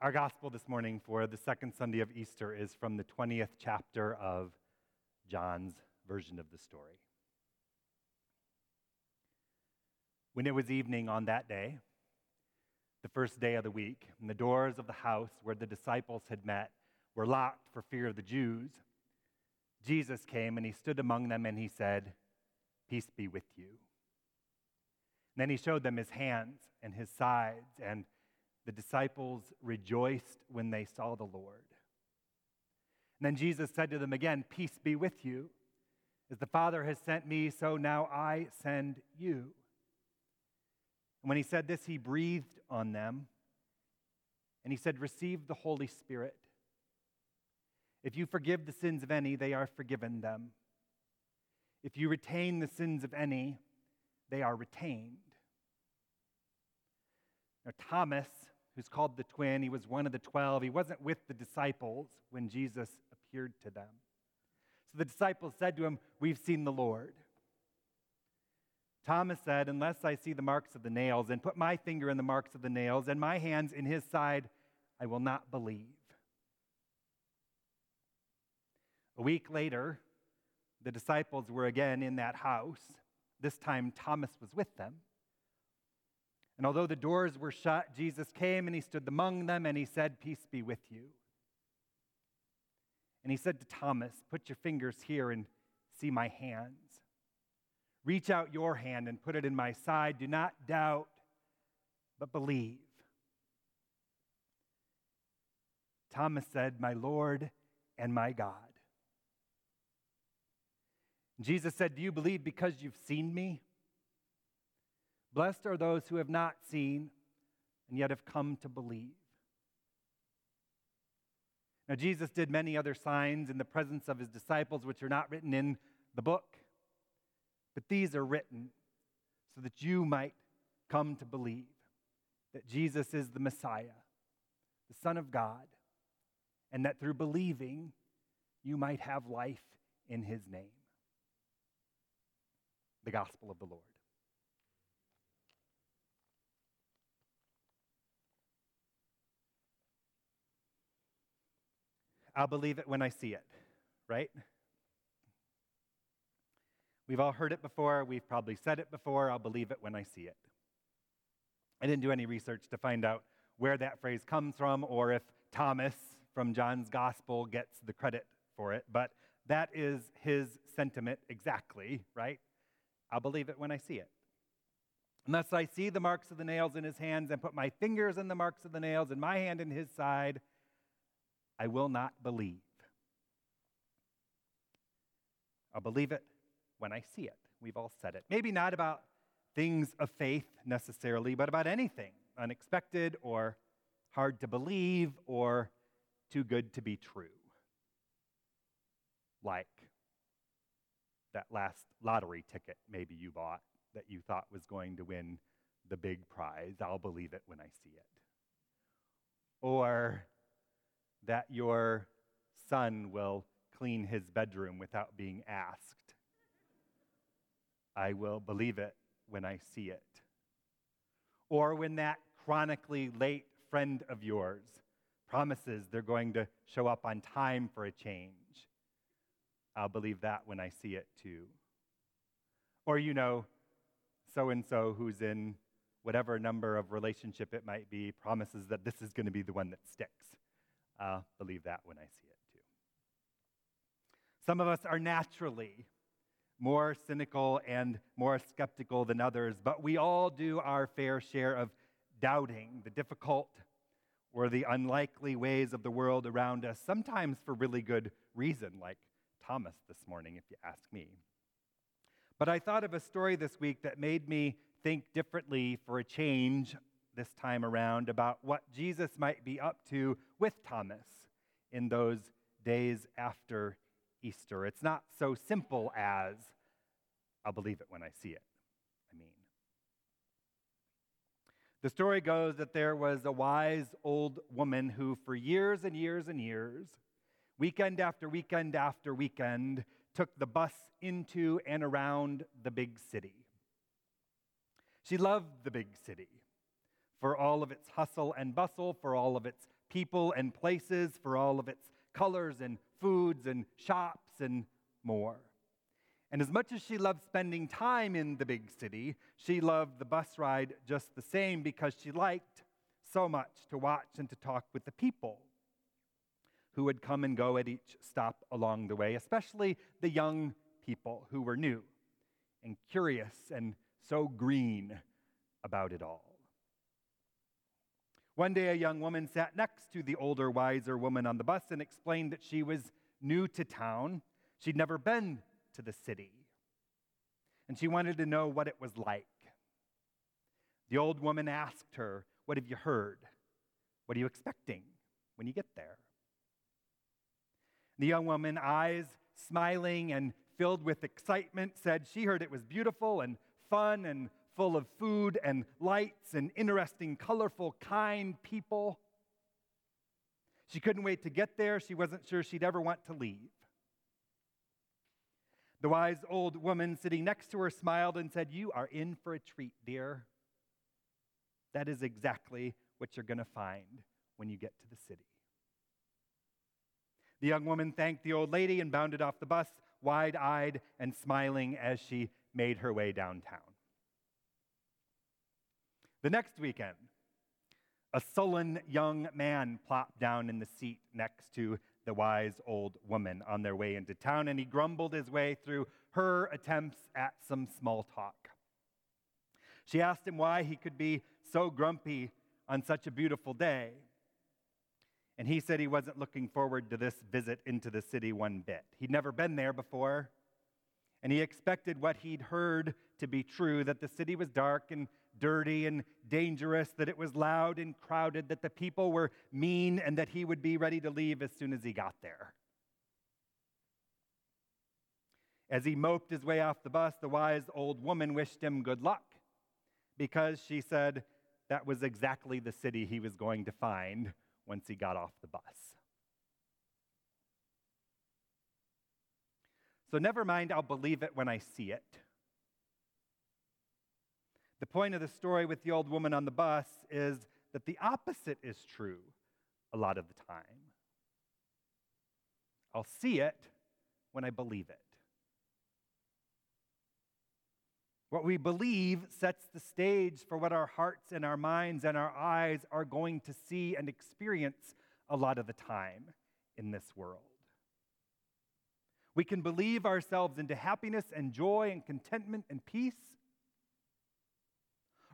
Our gospel this morning for the second Sunday of Easter is from the 20th chapter of John's version of the story. When it was evening on that day, the first day of the week, and the doors of the house where the disciples had met were locked for fear of the Jews, Jesus came and he stood among them and he said, Peace be with you. And then he showed them his hands and his sides and the disciples rejoiced when they saw the Lord. And then Jesus said to them again, Peace be with you. As the Father has sent me, so now I send you. And when he said this, he breathed on them and he said, Receive the Holy Spirit. If you forgive the sins of any, they are forgiven them. If you retain the sins of any, they are retained. Now, Thomas, who's called the twin. He was one of the 12. He wasn't with the disciples when Jesus appeared to them. So the disciples said to him, We've seen the Lord. Thomas said, Unless I see the marks of the nails and put my finger in the marks of the nails and my hands in his side, I will not believe. A week later, the disciples were again in that house. This time, Thomas was with them. And although the doors were shut, Jesus came and he stood among them and he said, Peace be with you. And he said to Thomas, Put your fingers here and see my hands. Reach out your hand and put it in my side. Do not doubt, but believe. Thomas said, My Lord and my God. Jesus said, Do you believe because you've seen me? Blessed are those who have not seen and yet have come to believe. Now, Jesus did many other signs in the presence of his disciples, which are not written in the book, but these are written so that you might come to believe that Jesus is the Messiah, the Son of God, and that through believing, you might have life in his name. The Gospel of the Lord. I'll believe it when I see it, right? We've all heard it before. We've probably said it before. I'll believe it when I see it. I didn't do any research to find out where that phrase comes from or if Thomas from John's gospel gets the credit for it, but that is his sentiment exactly, right? I'll believe it when I see it. Unless I see the marks of the nails in his hands and put my fingers in the marks of the nails and my hand in his side, I will not believe. I'll believe it when I see it. We've all said it. Maybe not about things of faith necessarily, but about anything unexpected or hard to believe or too good to be true. Like that last lottery ticket maybe you bought that you thought was going to win the big prize. I'll believe it when I see it. Or that your son will clean his bedroom without being asked. I will believe it when I see it. Or when that chronically late friend of yours promises they're going to show up on time for a change. I'll believe that when I see it too. Or, you know, so and so who's in whatever number of relationship it might be promises that this is going to be the one that sticks. I'll believe that when I see it too. Some of us are naturally more cynical and more skeptical than others, but we all do our fair share of doubting the difficult or the unlikely ways of the world around us, sometimes for really good reason, like Thomas this morning, if you ask me. But I thought of a story this week that made me think differently for a change this time around about what Jesus might be up to with Thomas in those days after Easter. It's not so simple as, I'll believe it when I see it. I mean, the story goes that there was a wise old woman who, for years and years and years, weekend after weekend after weekend, took the bus into and around the big city. She loved the big city for all of its hustle and bustle, for all of its people and places, for all of its colors and foods and shops and more. And as much as she loved spending time in the big city, she loved the bus ride just the same because she liked so much to watch and to talk with the people who would come and go at each stop along the way, especially the young people who were new and curious and so green about it all. One day, a young woman sat next to the older, wiser woman on the bus and explained that she was new to town. She'd never been to the city. And she wanted to know what it was like. The old woman asked her, What have you heard? What are you expecting when you get there? The young woman, eyes smiling and filled with excitement, said she heard it was beautiful and fun and full of food and lights and interesting, colorful, kind people. She couldn't wait to get there. She wasn't sure she'd ever want to leave. The wise old woman sitting next to her smiled and said, You are in for a treat, dear. That is exactly what you're going to find when you get to the city. The young woman thanked the old lady and bounded off the bus, wide eyed and smiling as she made her way downtown. The next weekend, a sullen young man plopped down in the seat next to the wise old woman on their way into town, and he grumbled his way through her attempts at some small talk. She asked him why he could be so grumpy on such a beautiful day. And he said he wasn't looking forward to this visit into the city one bit. He'd never been there before, and he expected what he'd heard to be true that the city was dark and dirty and dangerous, that it was loud and crowded, that the people were mean, and that he would be ready to leave as soon as he got there. As he moped his way off the bus, the wise old woman wished him good luck because she said that was exactly the city he was going to find once he got off the bus. So, never mind, I'll believe it when I see it. The point of the story with the old woman on the bus is that the opposite is true a lot of the time. I'll see it when I believe it. What we believe sets the stage for what our hearts and our minds and our eyes are going to see and experience a lot of the time in this world. We can believe ourselves into happiness and joy and contentment and peace,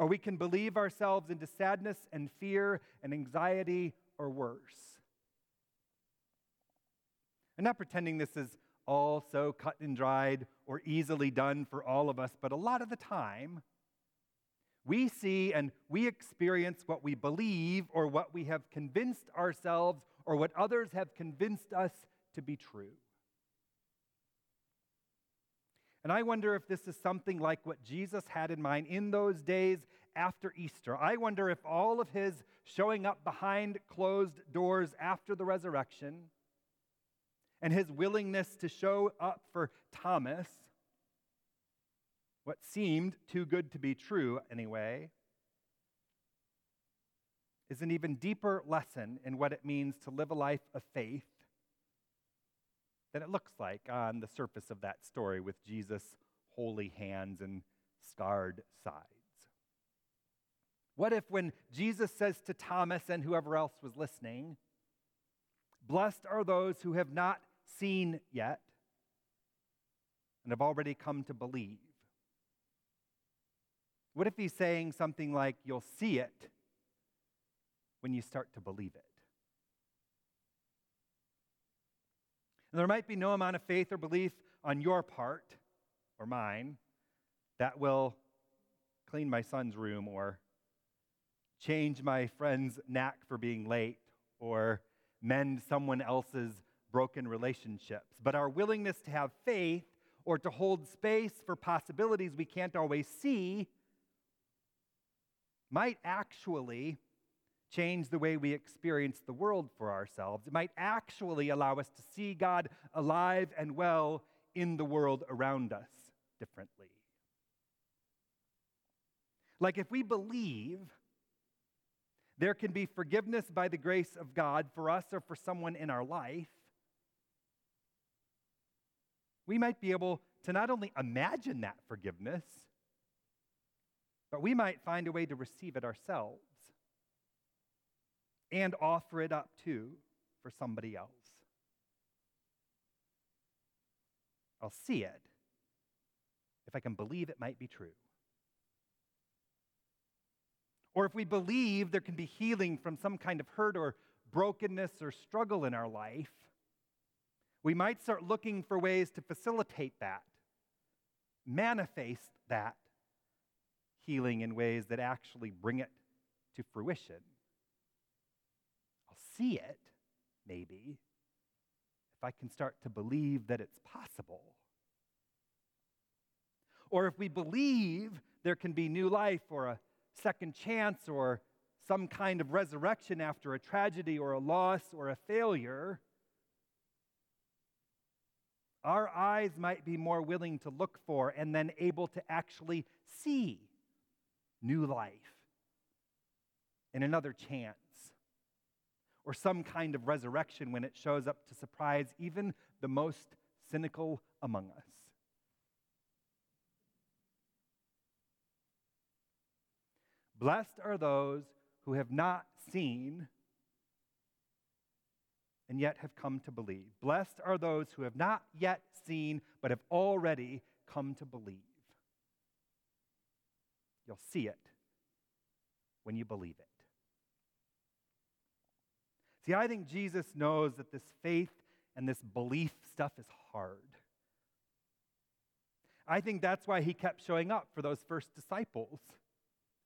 or we can believe ourselves into sadness and fear and anxiety or worse. I'm not pretending this is all so cut and dried or easily done for all of us, but a lot of the time, we see and we experience what we believe or what we have convinced ourselves or what others have convinced us to be true. And I wonder if this is something like what Jesus had in mind in those days after Easter. I wonder if all of his showing up behind closed doors after the resurrection and his willingness to show up for Thomas, what seemed too good to be true anyway, is an even deeper lesson in what it means to live a life of faith than it looks like on the surface of that story with Jesus' holy hands and scarred sides. What if, when Jesus says to Thomas and whoever else was listening, Blessed are those who have not seen yet and have already come to believe? What if he's saying something like, You'll see it when you start to believe it? And there might be no amount of faith or belief on your part or mine that will clean my son's room or change my friend's knack for being late or mend someone else's broken relationships. But our willingness to have faith or to hold space for possibilities we can't always see might actually change the way we experience the world for ourselves. It might actually allow us to see God alive and well in the world around us differently. Like if we believe There can be forgiveness by the grace of God for us or for someone in our life. We might be able to not only imagine that forgiveness, but we might find a way to receive it ourselves and offer it up too for somebody else. I'll see it if I can believe it might be true. Or if we believe there can be healing from some kind of hurt or brokenness or struggle in our life, we might start looking for ways to facilitate that, manifest that healing in ways that actually bring it to fruition. See it, maybe, if I can start to believe that it's possible. Or if we believe there can be new life or a second chance or some kind of resurrection after a tragedy or a loss or a failure, our eyes might be more willing to look for and then able to actually see new life and another chance or some kind of resurrection when it shows up to surprise even the most cynical among us. Blessed are those who have not seen and yet have come to believe. Blessed are those who have not yet seen but have already come to believe. You'll see it when you believe it. See, I think Jesus knows that this faith and this belief stuff is hard. I think that's why he kept showing up for those first disciples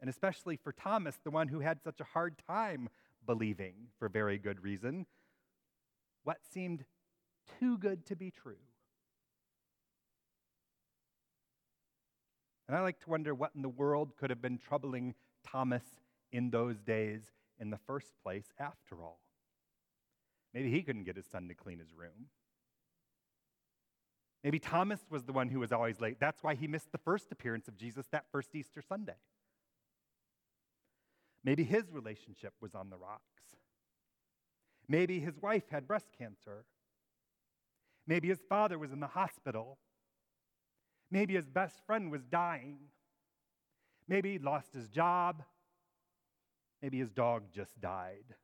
and especially for Thomas, the one who had such a hard time believing for very good reason, what seemed too good to be true. And I like to wonder what in the world could have been troubling Thomas in those days in the first place, after all. Maybe he couldn't get his son to clean his room. Maybe Thomas was the one who was always late. That's why he missed the first appearance of Jesus that first Easter Sunday. Maybe his relationship was on the rocks. Maybe his wife had breast cancer. Maybe his father was in the hospital. Maybe his best friend was dying. Maybe he lost his job. Maybe his dog just died.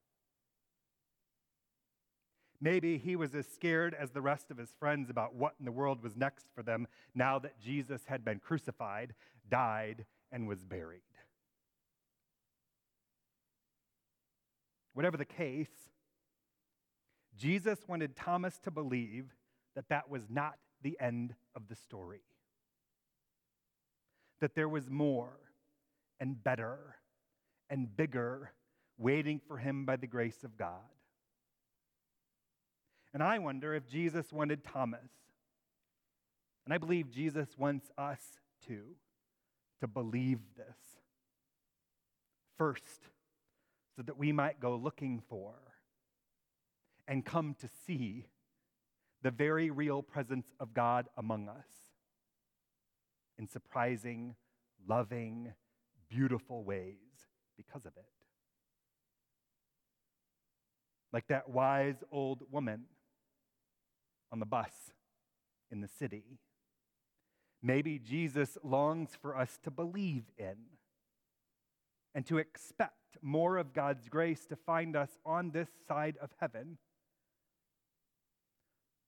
Maybe he was as scared as the rest of his friends about what in the world was next for them now that Jesus had been crucified, died, and was buried. Whatever the case, Jesus wanted Thomas to believe that that was not the end of the story, that there was more and better and bigger waiting for him by the grace of God. And I wonder if Jesus wanted Thomas, and I believe Jesus wants us too, to believe this. First, so that we might go looking for and come to see the very real presence of God among us in surprising, loving, beautiful ways because of it. Like that wise old woman on the bus in the city. Maybe Jesus longs for us to believe in and to expect more of God's grace to find us on this side of heaven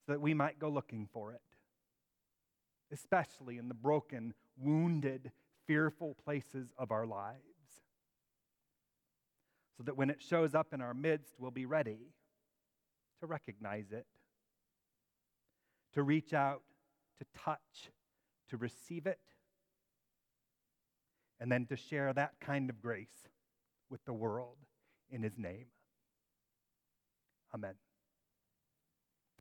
so that we might go looking for it, especially in the broken, wounded, fearful places of our lives. So that when it shows up in our midst, we'll be ready to recognize it, to reach out, to touch, to receive it, and then to share that kind of grace with the world in his name. Amen.